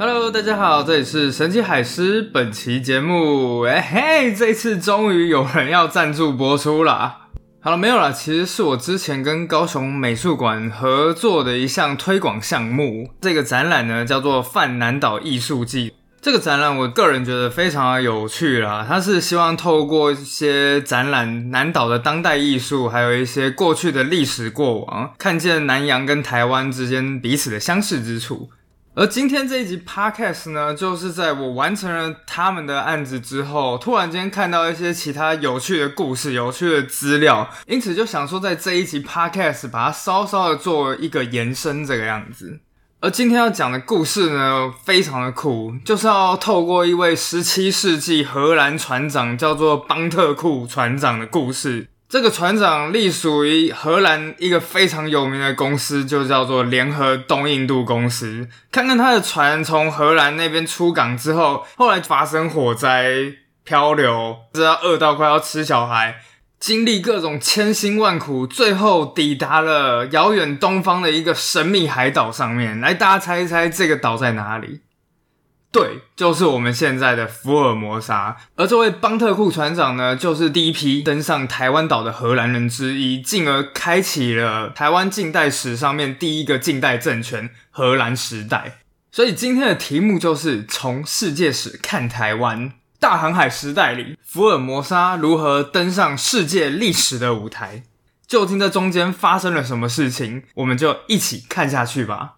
Hello，大家好，这里是神奇海狮。本期节目，哎嘿，这次终于有人要赞助播出啦。好了，没有了，其实是我之前跟高雄美术馆合作的一项推广项目。这个展览呢，叫做《泛南岛艺术季》。这个展览，我个人觉得非常的有趣啦。它是希望透过一些展览南岛的当代艺术，还有一些过去的历史过往，看见南洋跟台湾之间彼此的相似之处。而今天这一集 podcast 呢，就是在我完成了他们的案子之后，突然间看到一些其他有趣的故事、有趣的资料，因此就想说，在这一集 podcast 把它稍稍的做一个延伸，这个样子。而今天要讲的故事呢，非常的酷，就是要透过一位十七世纪荷兰船长叫做邦特库船长的故事。这个船长隶属于荷兰一个非常有名的公司，就叫做联合东印度公司。看看他的船从荷兰那边出港之后，后来发生火灾、漂流，直到饿到快要吃小孩，经历各种千辛万苦，最后抵达了遥远东方的一个神秘海岛上面。来，大家猜一猜这个岛在哪里？对，就是我们现在的福尔摩沙。而这位邦特库船长呢，就是第一批登上台湾岛的荷兰人之一，进而开启了台湾近代史上面第一个近代政权——荷兰时代。所以今天的题目就是从世界史看台湾。大航海时代里，福尔摩沙如何登上世界历史的舞台？究竟这中间发生了什么事情？我们就一起看下去吧。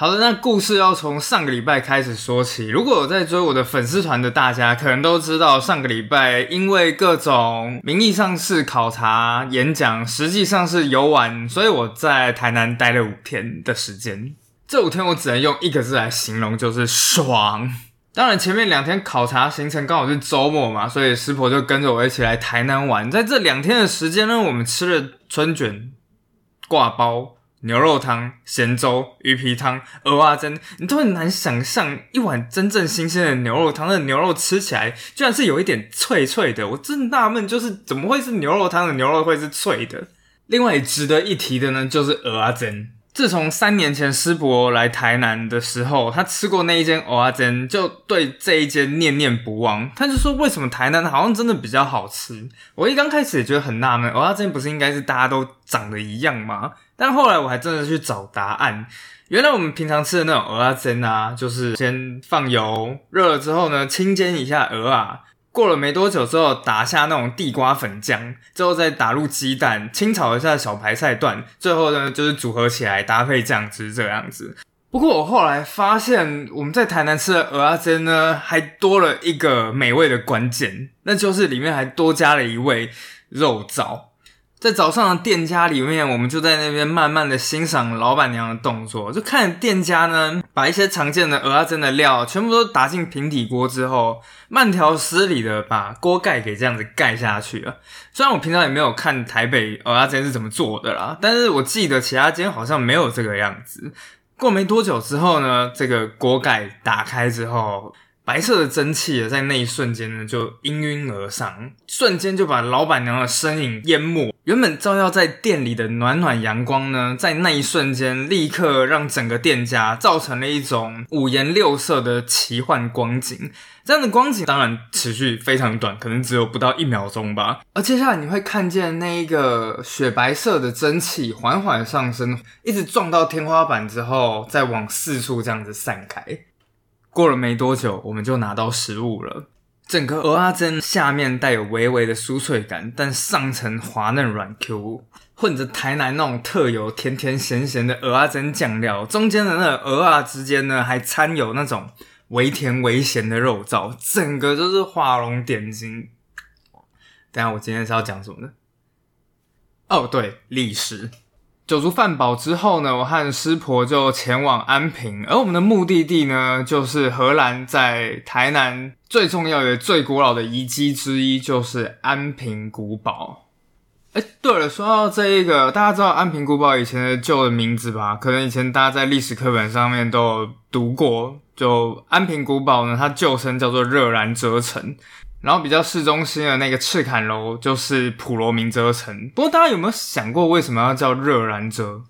好的，那故事要从上个礼拜开始说起。如果有在追我的粉丝团的大家，可能都知道，上个礼拜因为各种名义上是考察、演讲，实际上是游玩，所以我在台南待了五天的时间。这五天我只能用一个字来形容，就是爽。当然，前面两天考察行程刚好是周末嘛，所以师婆就跟着我一起来台南玩。在这两天的时间呢，我们吃了春卷、挂包。牛肉汤、咸粥、鱼皮汤、鹅啊蒸，你都很难想象一碗真正新鲜的牛肉汤那牛肉吃起来居然是有一点脆脆的。我真纳闷，就是怎么会是牛肉汤的牛肉会是脆的？另外值得一提的呢，就是鹅啊蒸。自从三年前师伯来台南的时候，他吃过那一间蚵仔煎，就对这一间念念不忘。他就说：“为什么台南好像真的比较好吃？”我一刚开始也觉得很纳闷，蚵仔煎不是应该是大家都长得一样吗？但后来我还真的去找答案，原来我们平常吃的那种蚵仔煎啊，就是先放油热了之后呢，清煎一下鹅啊。过了没多久之后，打下那种地瓜粉浆，之后再打入鸡蛋，清炒一下小白菜段，最后呢就是组合起来搭配酱汁这样子。不过我后来发现，我们在台南吃的蚵仔煎呢，还多了一个美味的关键，那就是里面还多加了一味肉燥。在早上的店家里面，我们就在那边慢慢的欣赏老板娘的动作，就看店家呢把一些常见的鹅啊蒸的料全部都打进平底锅之后，慢条斯理的把锅盖给这样子盖下去了。虽然我平常也没有看台北鹅啊煎是怎么做的啦，但是我记得其他间好像没有这个样子。过没多久之后呢，这个锅盖打开之后。白色的蒸汽在那一瞬间呢，就氤氲而上，瞬间就把老板娘的身影淹没。原本照耀在店里的暖暖阳光呢，在那一瞬间立刻让整个店家造成了一种五颜六色的奇幻光景。这样的光景当然持续非常短，可能只有不到一秒钟吧。而接下来你会看见那一个雪白色的蒸汽缓缓上升，一直撞到天花板之后，再往四处这样子散开。过了没多久，我们就拿到食物了。整个鹅阿珍下面带有微微的酥脆感，但上层滑嫩软 Q，混着台南那种特有甜甜咸咸的鹅阿珍酱料，中间的那个鹅啊之间呢，还掺有那种微甜微咸的肉燥，整个就是画龙点睛。等下我今天是要讲什么呢？哦，对，历史。酒足饭饱之后呢，我和师婆就前往安平，而我们的目的地呢，就是荷兰在台南最重要的、最古老的遗迹之一，就是安平古堡。哎，对了，说到这一个，大家知道安平古堡以前的旧的名字吧？可能以前大家在历史课本上面都有读过。就安平古堡呢，它旧称叫做热兰遮城。然后比较市中心的那个赤坎楼就是普罗明遮城。不过大家有没有想过为什么要叫热兰遮？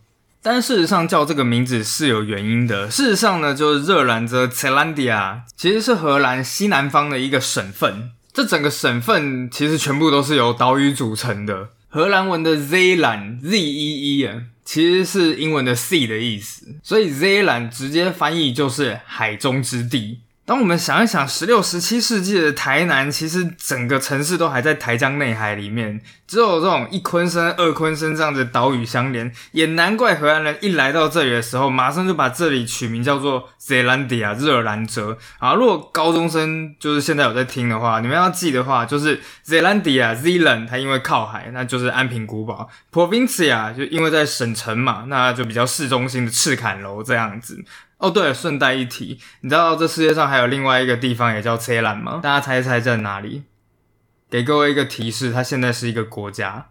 但事实上叫这个名字是有原因的。事实上呢，就是热兰遮 （Zeelandia） 其实是荷兰西南方的一个省份。这整个省份其实全部都是由岛屿组成的。荷兰文的 z e l a n z e e 啊，其实是英文的 Sea 的意思，所以 Zeeland 直接翻译就是海中之地。当我们想一想，十六、十七世纪的台南，其实整个城市都还在台江内海里面，只有这种一昆生、二昆生这样的岛屿相连，也难怪荷兰人一来到这里的时候，马上就把这里取名叫做 Zeelandia 热兰泽啊。如果高中生就是现在有在听的话，你们要记的话，就是 Zeelandia Zeeland 它因为靠海，那就是安平古堡；Provincia 就因为在省城嘛，那就比较市中心的赤坎楼这样子。哦，对了，顺带一提，你知道这世界上还有另外一个地方也叫车兰吗？大家猜一猜在哪里？给各位一个提示，它现在是一个国家。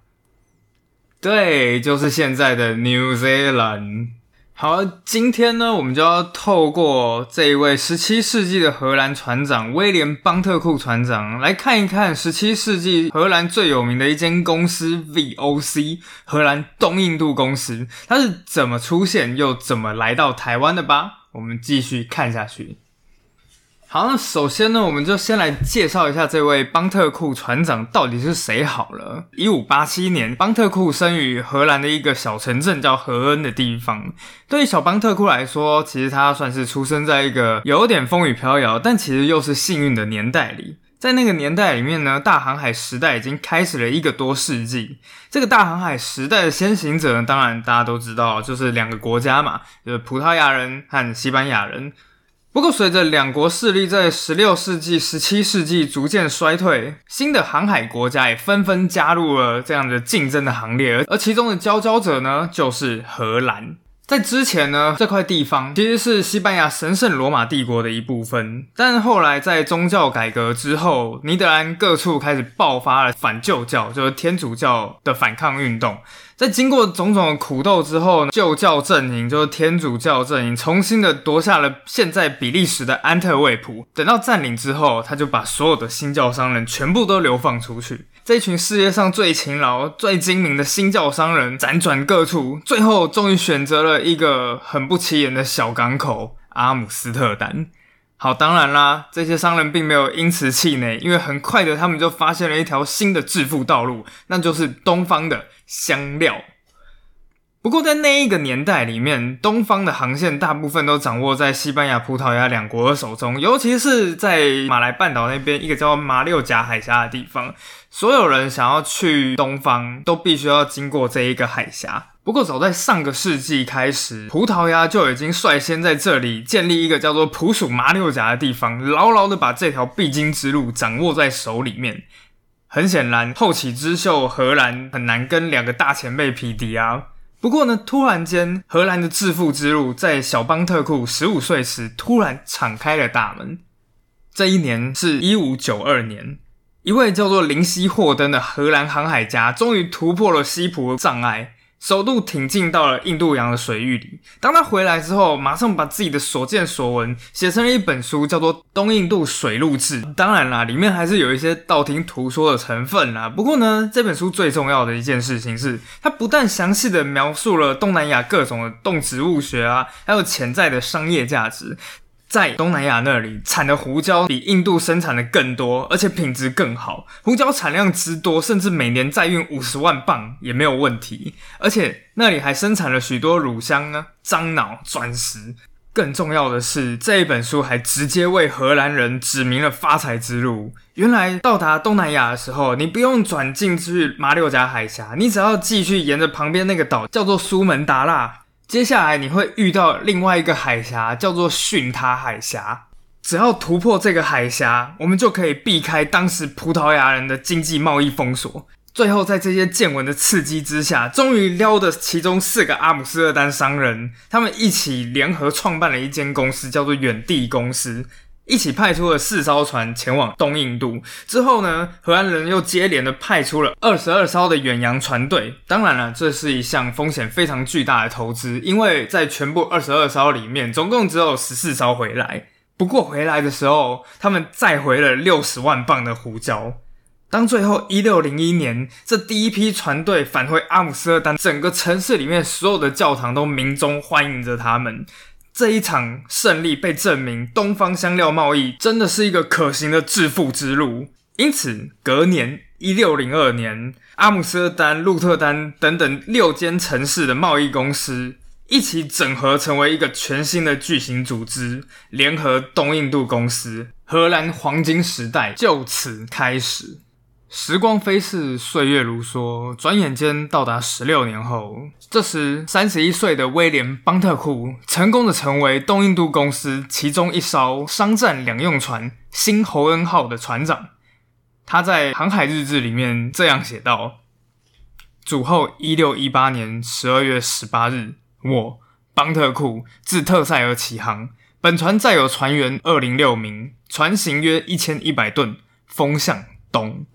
对，就是现在的 New Zealand。好，今天呢，我们就要透过这一位十七世纪的荷兰船长威廉邦特库船长来看一看十七世纪荷兰最有名的一间公司 VOC 荷兰东印度公司，它是怎么出现又怎么来到台湾的吧？我们继续看下去。好，那首先呢，我们就先来介绍一下这位邦特库船长到底是谁好了。一五八七年，邦特库生于荷兰的一个小城镇叫荷恩的地方。对于小邦特库来说，其实他算是出生在一个有点风雨飘摇，但其实又是幸运的年代里。在那个年代里面呢，大航海时代已经开始了一个多世纪。这个大航海时代的先行者，当然大家都知道，就是两个国家嘛，就是葡萄牙人和西班牙人。不过，随着两国势力在十六世纪、十七世纪逐渐衰退，新的航海国家也纷纷加入了这样的竞争的行列，而其中的佼佼者呢，就是荷兰。在之前呢，这块地方其实是西班牙神圣罗马帝国的一部分，但后来在宗教改革之后，尼德兰各处开始爆发了反旧教，就是天主教的反抗运动。在经过种种的苦斗之后，旧教阵营就是天主教阵营，重新的夺下了现在比利时的安特卫普。等到占领之后，他就把所有的新教商人全部都流放出去。这群世界上最勤劳、最精明的新教商人辗转各处，最后终于选择了一个很不起眼的小港口——阿姆斯特丹。好，当然啦，这些商人并没有因此气馁，因为很快的，他们就发现了一条新的致富道路，那就是东方的香料。不过，在那一个年代里面，东方的航线大部分都掌握在西班牙、葡萄牙两国的手中，尤其是在马来半岛那边一个叫马六甲海峡的地方，所有人想要去东方，都必须要经过这一个海峡。不过，早在上个世纪开始，葡萄牙就已经率先在这里建立一个叫做普属马六甲的地方，牢牢的把这条必经之路掌握在手里面。很显然，后起之秀荷兰很难跟两个大前辈匹敌啊。不过呢，突然间，荷兰的致富之路在小邦特库十五岁时突然敞开了大门。这一年是一五九二年。一位叫做林西霍登的荷兰航海家终于突破了西普障碍。首度挺进到了印度洋的水域里。当他回来之后，马上把自己的所见所闻写成了一本书，叫做《东印度水路志》。当然啦，里面还是有一些道听途说的成分啦。不过呢，这本书最重要的一件事情是，它不但详细的描述了东南亚各种的动植物学啊，还有潜在的商业价值。在东南亚那里产的胡椒比印度生产的更多，而且品质更好。胡椒产量之多，甚至每年再运五十万磅也没有问题。而且那里还生产了许多乳香呢、樟脑、钻石。更重要的是，这一本书还直接为荷兰人指明了发财之路。原来到达东南亚的时候，你不用转进去马六甲海峡，你只要继续沿着旁边那个岛，叫做苏门答腊。接下来你会遇到另外一个海峡，叫做逊他海峡。只要突破这个海峡，我们就可以避开当时葡萄牙人的经济贸易封锁。最后，在这些见闻的刺激之下，终于撩得其中四个阿姆斯特丹商人，他们一起联合创办了一间公司，叫做远地公司。一起派出了四艘船前往东印度之后呢，荷兰人又接连的派出了二十二艘的远洋船队。当然了，这是一项风险非常巨大的投资，因为在全部二十二艘里面，总共只有十四艘回来。不过回来的时候，他们载回了六十万磅的胡椒。当最后一六零一年这第一批船队返回阿姆斯特丹，整个城市里面所有的教堂都鸣钟欢迎着他们。这一场胜利被证明，东方香料贸易真的是一个可行的致富之路。因此，隔年一六零二年，阿姆斯特丹、鹿特丹等等六间城市的贸易公司一起整合，成为一个全新的巨型组织——联合东印度公司。荷兰黄金时代就此开始。时光飞逝，岁月如梭，转眼间到达十六年后，这时三十一岁的威廉·邦特库成功的成为东印度公司其中一艘商战两用船“新侯恩号”的船长。他在航海日志里面这样写道：“主后一六一八年十二月十八日，我邦特库自特塞尔起航，本船载有船员二零六名，船型约一千一百吨，风向东。”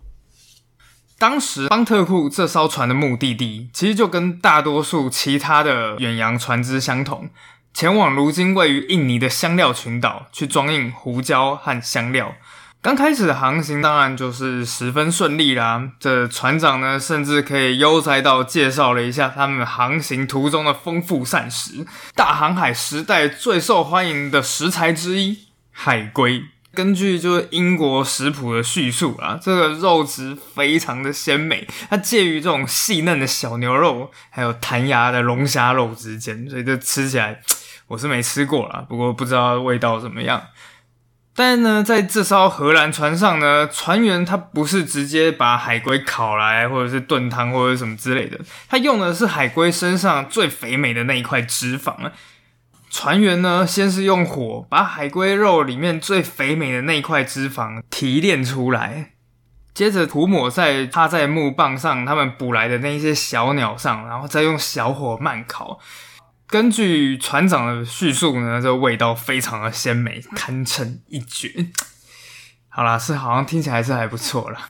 当时邦特库这艘船的目的地，其实就跟大多数其他的远洋船只相同，前往如今位于印尼的香料群岛，去装运胡椒和香料。刚开始的航行当然就是十分顺利啦。这船长呢，甚至可以悠哉到介绍了一下他们航行途中的丰富膳食，大航海时代最受欢迎的食材之一——海龟。根据就是英国食谱的叙述啊，这个肉质非常的鲜美，它介于这种细嫩的小牛肉还有弹牙的龙虾肉之间，所以这吃起来我是没吃过啦，不过不知道味道怎么样。但呢，在这艘荷兰船上呢，船员他不是直接把海龟烤来，或者是炖汤或者什么之类的，他用的是海龟身上最肥美的那一块脂肪啊。船员呢，先是用火把海龟肉里面最肥美的那块脂肪提炼出来，接着涂抹在插在木棒上他们捕来的那些小鸟上，然后再用小火慢烤。根据船长的叙述呢，这味道非常的鲜美，堪称一绝。好啦，是好像听起来是还不错啦。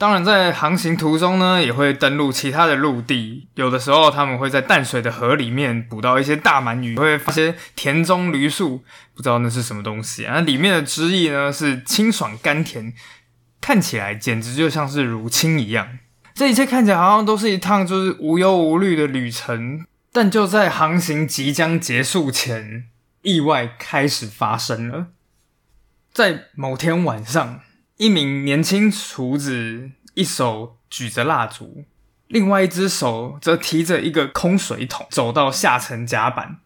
当然，在航行途中呢，也会登陆其他的陆地。有的时候，他们会在淡水的河里面捕到一些大鳗鱼，会发现田中驴树，不知道那是什么东西啊。里面的汁液呢是清爽甘甜，看起来简直就像是乳清一样。这一切看起来好像都是一趟就是无忧无虑的旅程，但就在航行即将结束前，意外开始发生了。在某天晚上。一名年轻厨子一手举着蜡烛，另外一只手则提着一个空水桶，走到下层甲板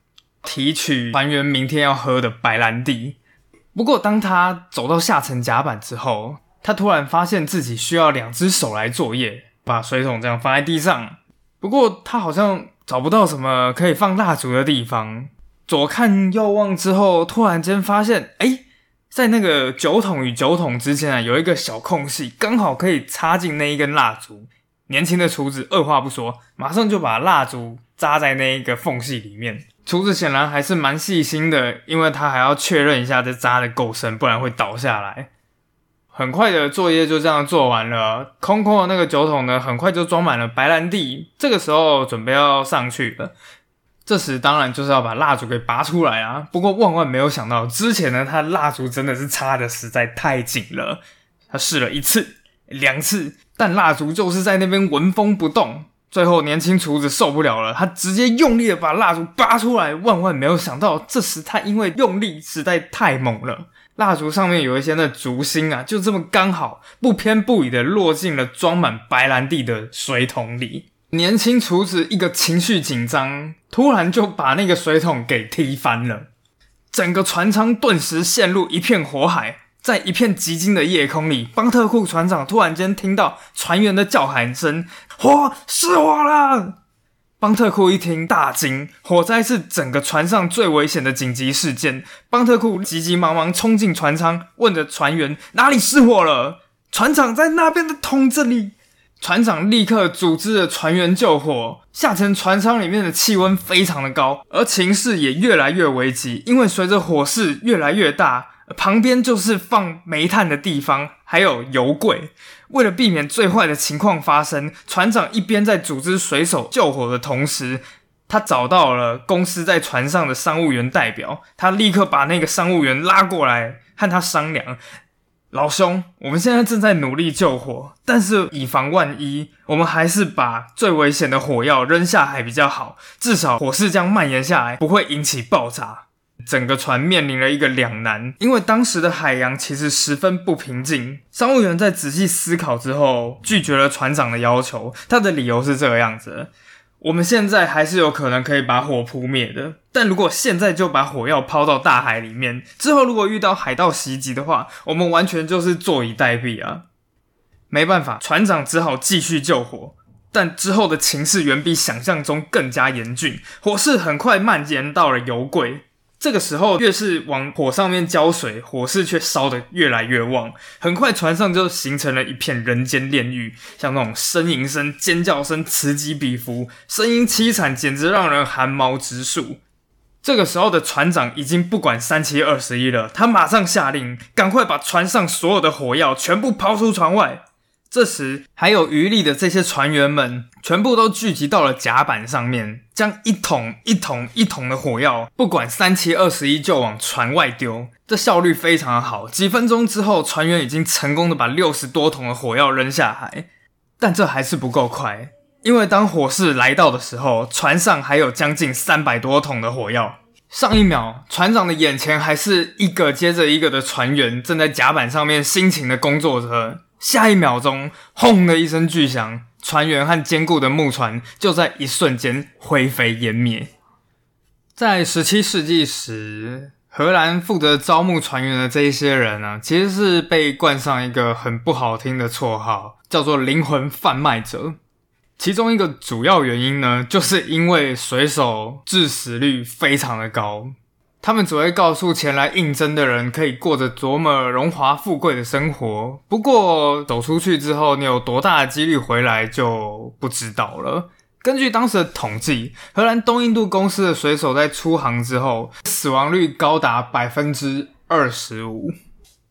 提取船员明天要喝的白兰地。不过，当他走到下层甲板之后，他突然发现自己需要两只手来作业，把水桶这样放在地上。不过，他好像找不到什么可以放蜡烛的地方。左看右望之后，突然间发现，哎。在那个酒桶与酒桶之间啊，有一个小空隙，刚好可以插进那一根蜡烛。年轻的厨子二话不说，马上就把蜡烛扎在那一个缝隙里面。厨子显然还是蛮细心的，因为他还要确认一下这扎的够深，不然会倒下来。很快的作业就这样做完了，空空的那个酒桶呢，很快就装满了白兰地。这个时候准备要上去了。这时当然就是要把蜡烛给拔出来啊！不过万万没有想到，之前呢，他蜡烛真的是插的实在太紧了。他试了一次、两次，但蜡烛就是在那边纹风不动。最后，年轻厨子受不了了，他直接用力的把蜡烛拔出来。万万没有想到，这时他因为用力实在太猛了，蜡烛上面有一些那烛芯啊，就这么刚好不偏不倚的落进了装满白兰地的水桶里。年轻厨子一个情绪紧张，突然就把那个水桶给踢翻了，整个船舱顿时陷入一片火海。在一片寂静的夜空里，邦特库船长突然间听到船员的叫喊声：“火失火了！”邦特库一听大惊，火灾是整个船上最危险的紧急事件。邦特库急急忙忙冲进船舱，问着船员：“哪里失火了？”船长在那边的桶子里。船长立刻组织了船员救火。下沉船舱里面的气温非常的高，而情势也越来越危急。因为随着火势越来越大，旁边就是放煤炭的地方，还有油柜。为了避免最坏的情况发生，船长一边在组织水手救火的同时，他找到了公司在船上的商务员代表。他立刻把那个商务员拉过来，和他商量。老兄，我们现在正在努力救火，但是以防万一，我们还是把最危险的火药扔下海比较好，至少火势将蔓延下来，不会引起爆炸。整个船面临了一个两难，因为当时的海洋其实十分不平静。商务员在仔细思考之后，拒绝了船长的要求。他的理由是这个样子。我们现在还是有可能可以把火扑灭的，但如果现在就把火药抛到大海里面，之后如果遇到海盗袭击的话，我们完全就是坐以待毙啊！没办法，船长只好继续救火，但之后的情势远比想象中更加严峻，火势很快蔓延到了油柜。这个时候，越是往火上面浇水，火势却烧得越来越旺。很快，船上就形成了一片人间炼狱，像那种呻吟声、尖叫声此起彼伏，声音凄惨，简直让人寒毛直竖。这个时候的船长已经不管三七二十一了，他马上下令，赶快把船上所有的火药全部抛出船外。这时，还有余力的这些船员们，全部都聚集到了甲板上面，将一桶一桶一桶的火药，不管三七二十一，就往船外丢。这效率非常的好，几分钟之后，船员已经成功的把六十多桶的火药扔下海。但这还是不够快，因为当火势来到的时候，船上还有将近三百多桶的火药。上一秒，船长的眼前还是一个接着一个的船员正在甲板上面辛勤的工作着。下一秒钟，轰的一声巨响，船员和坚固的木船就在一瞬间灰飞烟灭。在十七世纪时，荷兰负责招募船员的这一些人呢，其实是被冠上一个很不好听的绰号，叫做“灵魂贩卖者”。其中一个主要原因呢，就是因为水手致死率非常的高。他们只会告诉前来应征的人，可以过着多么荣华富贵的生活。不过走出去之后，你有多大的几率回来就不知道了。根据当时的统计，荷兰东印度公司的水手在出航之后，死亡率高达百分之二十五。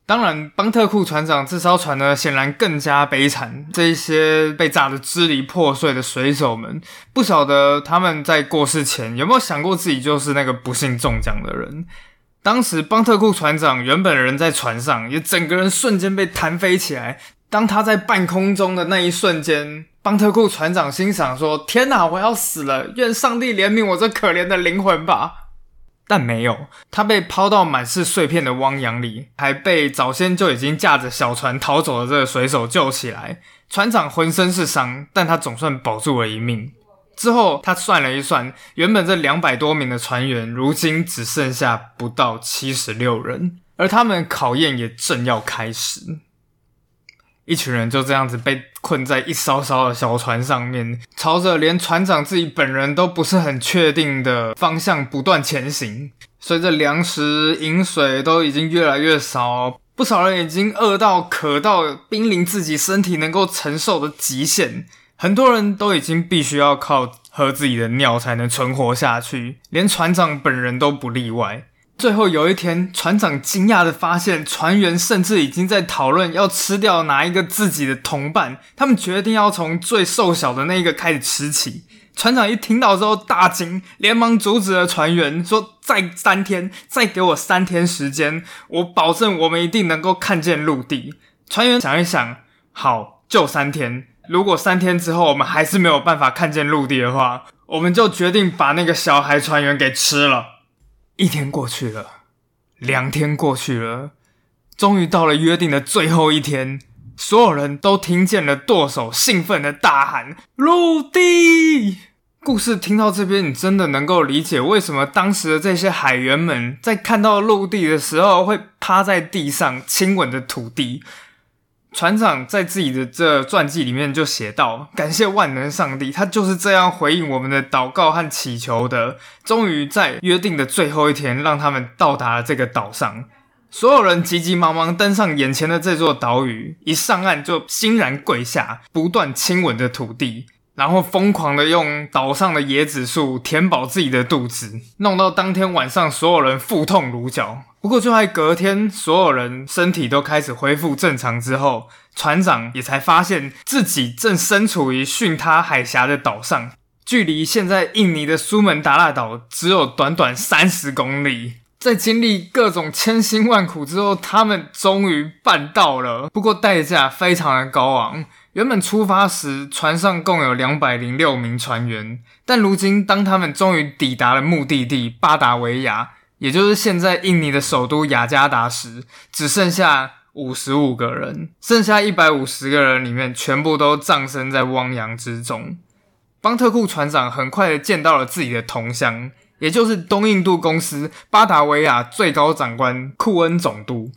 当然，邦特库船长这艘船呢，显然更加悲惨。这一些被炸得支离破碎的水手们，不晓得他们在过世前有没有想过自己就是那个不幸中奖的人。当时，邦特库船长原本人在船上，也整个人瞬间被弹飞起来。当他在半空中的那一瞬间，邦特库船长心想说：“天哪，我要死了！愿上帝怜悯我这可怜的灵魂吧。”但没有，他被抛到满是碎片的汪洋里，还被早先就已经驾着小船逃走的这个水手救起来。船长浑身是伤，但他总算保住了一命。之后，他算了一算，原本这两百多名的船员，如今只剩下不到七十六人，而他们考验也正要开始。一群人就这样子被困在一艘艘的小船上面，朝着连船长自己本人都不是很确定的方向不断前行。随着粮食、饮水都已经越来越少，不少人已经饿到渴到濒临自己身体能够承受的极限。很多人都已经必须要靠喝自己的尿才能存活下去，连船长本人都不例外。最后有一天，船长惊讶的发现，船员甚至已经在讨论要吃掉哪一个自己的同伴。他们决定要从最瘦小的那一个开始吃起。船长一听到之后大惊，连忙阻止了船员，说：“再三天，再给我三天时间，我保证我们一定能够看见陆地。”船员想一想，好，就三天。如果三天之后我们还是没有办法看见陆地的话，我们就决定把那个小孩船员给吃了。一天过去了，两天过去了，终于到了约定的最后一天，所有人都听见了舵手兴奋的大喊：“陆地！”故事听到这边，你真的能够理解为什么当时的这些海员们在看到陆地的时候会趴在地上亲吻着土地。船长在自己的这传记里面就写道：“感谢万能上帝，他就是这样回应我们的祷告和祈求的。终于在约定的最后一天，让他们到达了这个岛上。所有人急急忙忙登上眼前的这座岛屿，一上岸就欣然跪下，不断亲吻着土地，然后疯狂的用岛上的椰子树填饱自己的肚子，弄到当天晚上所有人腹痛如绞。”不过，就在隔天，所有人身体都开始恢复正常之后，船长也才发现自己正身处于巽他海峡的岛上，距离现在印尼的苏门答腊岛只有短短三十公里。在经历各种千辛万苦之后，他们终于办到了。不过代价非常的高昂。原本出发时，船上共有两百零六名船员，但如今当他们终于抵达了目的地巴达维亚，也就是现在印尼的首都雅加达时，只剩下五十五个人。剩下一百五十个人里面，全部都葬身在汪洋之中。邦特库船长很快的见到了自己的同乡，也就是东印度公司巴达维亚最高长官库恩总督。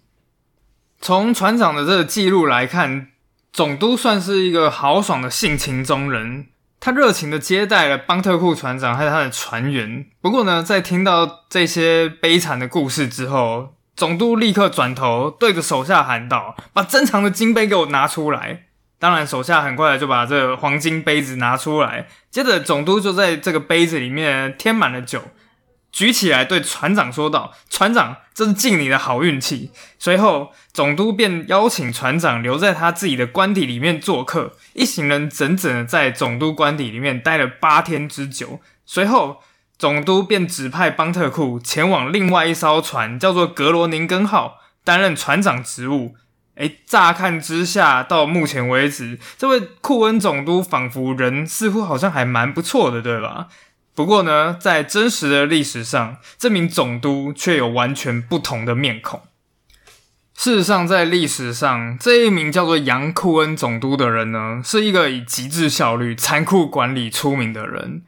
从船长的这个记录来看。总督算是一个豪爽的性情中人，他热情的接待了邦特库船长和他的船员。不过呢，在听到这些悲惨的故事之后，总督立刻转头对着手下喊道：“把珍藏的金杯给我拿出来！”当然，手下很快就把这个黄金杯子拿出来，接着总督就在这个杯子里面添满了酒。举起来对船长说道：“船长，这是敬你的好运气。”随后，总督便邀请船长留在他自己的官邸里面做客。一行人整整的在总督官邸里面待了八天之久。随后，总督便指派邦特库前往另外一艘船，叫做格罗宁根号，担任船长职务。诶，乍看之下，到目前为止，这位库恩总督仿佛人似乎好像还蛮不错的，对吧？不过呢，在真实的历史上，这名总督却有完全不同的面孔。事实上，在历史上，这一名叫做杨库恩总督的人呢，是一个以极致效率、残酷管理出名的人。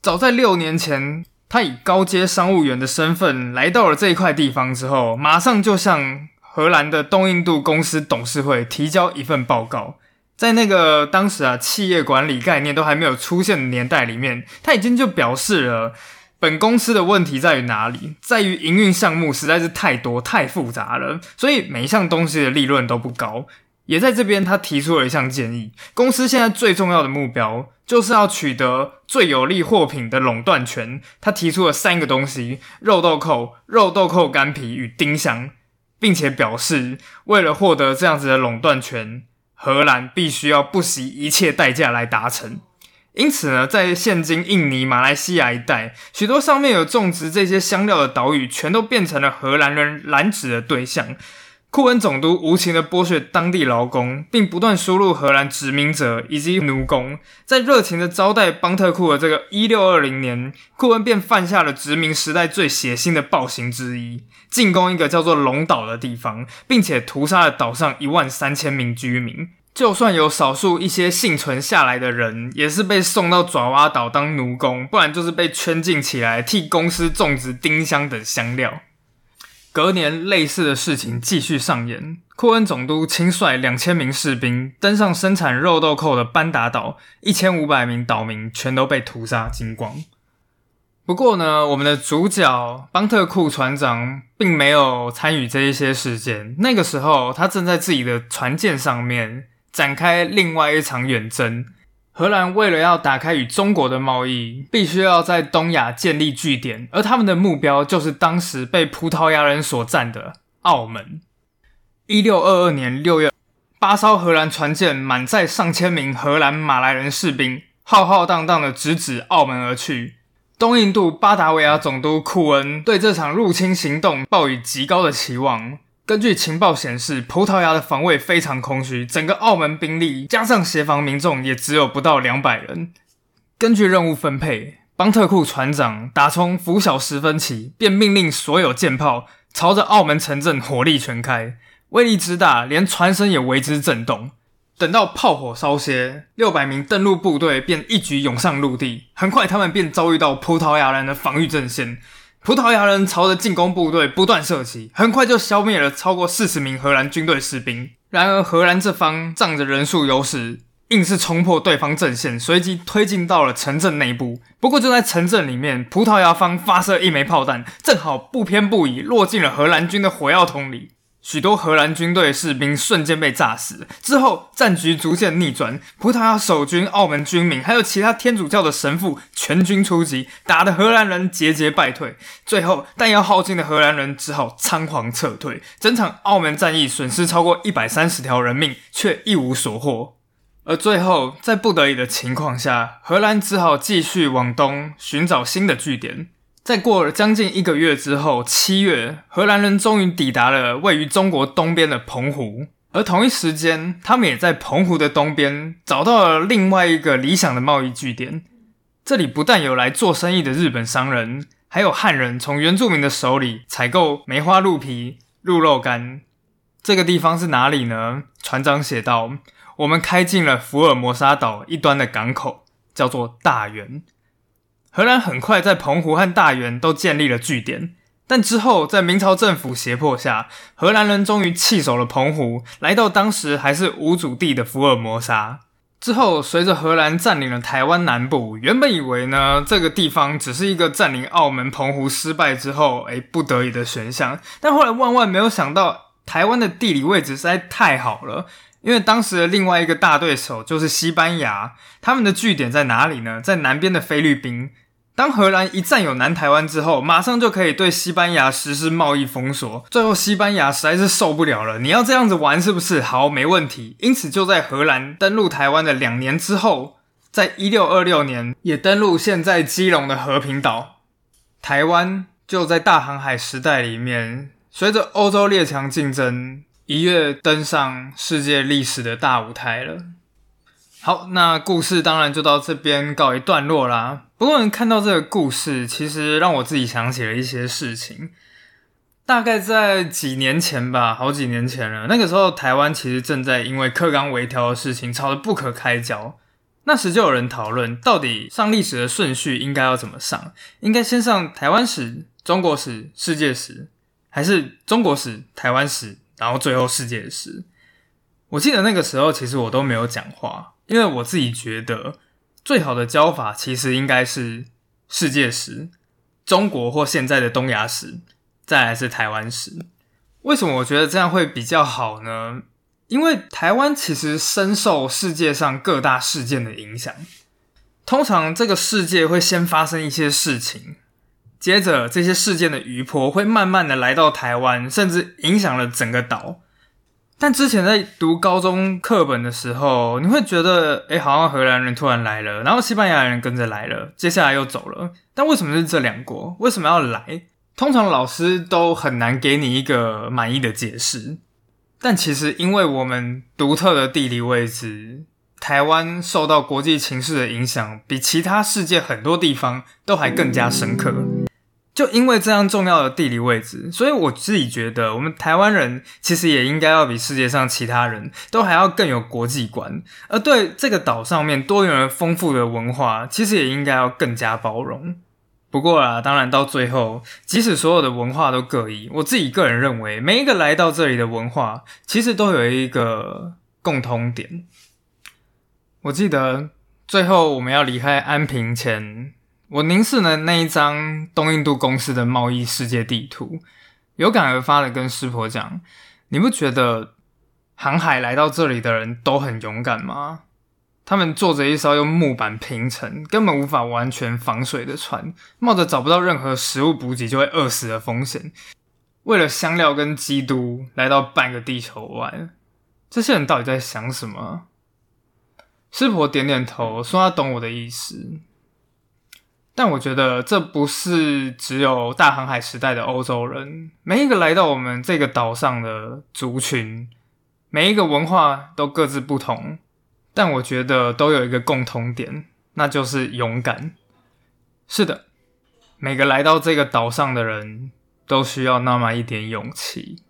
早在六年前，他以高阶商务员的身份来到了这一块地方之后，马上就向荷兰的东印度公司董事会提交一份报告。在那个当时啊，企业管理概念都还没有出现的年代里面，他已经就表示了，本公司的问题在于哪里？在于营运项目实在是太多太复杂了，所以每一项东西的利润都不高。也在这边，他提出了一项建议：公司现在最重要的目标就是要取得最有利货品的垄断权。他提出了三个东西：肉豆蔻、肉豆蔻干皮与丁香，并且表示，为了获得这样子的垄断权。荷兰必须要不惜一切代价来达成，因此呢，在现今印尼、马来西亚一带，许多上面有种植这些香料的岛屿，全都变成了荷兰人染指的对象。库恩总督无情的剥削当地劳工，并不断输入荷兰殖民者以及奴工。在热情的招待邦特库的这个一六二零年，库恩便犯下了殖民时代最血腥的暴行之一，进攻一个叫做龙岛的地方，并且屠杀了岛上一万三千名居民。就算有少数一些幸存下来的人，也是被送到爪哇岛当奴工，不然就是被圈禁起来替公司种植丁香等香料。隔年，类似的事情继续上演。库恩总督亲率两千名士兵登上生产肉豆蔻的班达岛，一千五百名岛民全都被屠杀精光。不过呢，我们的主角邦特库船长并没有参与这一些事件。那个时候，他正在自己的船舰上面展开另外一场远征。荷兰为了要打开与中国的贸易，必须要在东亚建立据点，而他们的目标就是当时被葡萄牙人所占的澳门。一六二二年六月，八艘荷兰船舰满载上千名荷兰、马来人士兵，浩浩荡荡的直指澳门而去。东印度巴达维亚总督库恩对这场入侵行动抱以极高的期望。根据情报显示，葡萄牙的防卫非常空虚，整个澳门兵力加上协防民众也只有不到两百人。根据任务分配，邦特库船长打从拂晓时分起，便命令所有舰炮朝着澳门城镇火力全开，威力之大，连船身也为之震动。等到炮火烧歇，六百名登陆部队便一举涌上陆地。很快，他们便遭遇到葡萄牙人的防御阵线。葡萄牙人朝着进攻部队不断射击，很快就消灭了超过四十名荷兰军队士兵。然而，荷兰这方仗着人数优势，硬是冲破对方阵线，随即推进到了城镇内部。不过，就在城镇里面，葡萄牙方发射一枚炮弹，正好不偏不倚落进了荷兰军的火药桶里。许多荷兰军队士兵瞬间被炸死，之后战局逐渐逆转。葡萄牙守军、澳门军民还有其他天主教的神父全军出击，打得荷兰人节节败退。最后弹药耗尽的荷兰人只好仓皇撤退。整场澳门战役损失超过一百三十条人命，却一无所获。而最后在不得已的情况下，荷兰只好继续往东寻找新的据点。在过了将近一个月之后，七月，荷兰人终于抵达了位于中国东边的澎湖。而同一时间，他们也在澎湖的东边找到了另外一个理想的贸易据点。这里不但有来做生意的日本商人，还有汉人从原住民的手里采购梅花鹿皮、鹿肉干。这个地方是哪里呢？船长写道：“我们开进了福尔摩沙岛一端的港口，叫做大园。”荷兰很快在澎湖和大园都建立了据点。但之后，在明朝政府胁迫下，荷兰人终于弃守了澎湖，来到当时还是无主地的福尔摩沙。之后，随着荷兰占领了台湾南部，原本以为呢这个地方只是一个占领澳门、澎湖失败之后，哎不得已的选项。但后来万万没有想到，台湾的地理位置实在太好了，因为当时的另外一个大对手就是西班牙，他们的据点在哪里呢？在南边的菲律宾。当荷兰一占有南台湾之后，马上就可以对西班牙实施贸易封锁。最后，西班牙实在是受不了了，你要这样子玩是不是？好，没问题。因此，就在荷兰登陆台湾的两年之后，在一六二六年，也登陆现在基隆的和平岛。台湾就在大航海时代里面，随着欧洲列强竞争，一跃登上世界历史的大舞台了。好，那故事当然就到这边告一段落啦。不过，看到这个故事，其实让我自己想起了一些事情。大概在几年前吧，好几年前了。那个时候，台湾其实正在因为课纲微调的事情吵得不可开交。那时就有人讨论，到底上历史的顺序应该要怎么上？应该先上台湾史、中国史、世界史，还是中国史、台湾史，然后最后世界史？我记得那个时候，其实我都没有讲话。因为我自己觉得，最好的教法其实应该是世界史、中国或现在的东亚史，再来是台湾史。为什么我觉得这样会比较好呢？因为台湾其实深受世界上各大事件的影响。通常这个世界会先发生一些事情，接着这些事件的余波会慢慢的来到台湾，甚至影响了整个岛。但之前在读高中课本的时候，你会觉得，哎，好像荷兰人突然来了，然后西班牙人跟着来了，接下来又走了。但为什么是这两国？为什么要来？通常老师都很难给你一个满意的解释。但其实，因为我们独特的地理位置，台湾受到国际情势的影响，比其他世界很多地方都还更加深刻。就因为这样重要的地理位置，所以我自己觉得，我们台湾人其实也应该要比世界上其他人都还要更有国际观，而对这个岛上面多元而丰富的文化，其实也应该要更加包容。不过啊，当然到最后，即使所有的文化都各异，我自己个人认为，每一个来到这里的文化，其实都有一个共通点。我记得最后我们要离开安平前。我凝视了那一张东印度公司的贸易世界地图，有感而发的跟师婆讲：“你不觉得航海来到这里的人都很勇敢吗？他们坐着一艘用木板拼成、根本无法完全防水的船，冒着找不到任何食物补给就会饿死的风险，为了香料跟基督来到半个地球外。这些人到底在想什么？”师婆点点头，说：“他懂我的意思。”但我觉得这不是只有大航海时代的欧洲人，每一个来到我们这个岛上的族群，每一个文化都各自不同，但我觉得都有一个共同点，那就是勇敢。是的，每个来到这个岛上的人都需要那么一点勇气。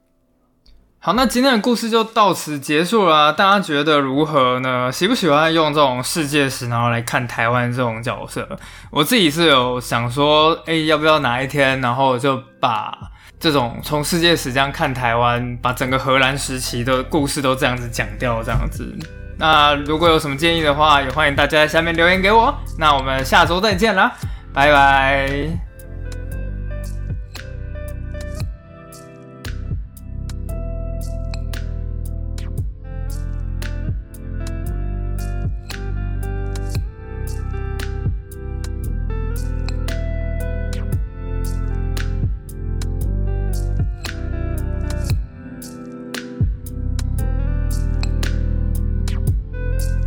好，那今天的故事就到此结束了。大家觉得如何呢？喜不喜欢用这种世界史，然后来看台湾这种角色？我自己是有想说，哎，要不要哪一天，然后就把这种从世界史这样看台湾，把整个荷兰时期的故事都这样子讲掉，这样子。那如果有什么建议的话，也欢迎大家在下面留言给我。那我们下周再见啦，拜拜。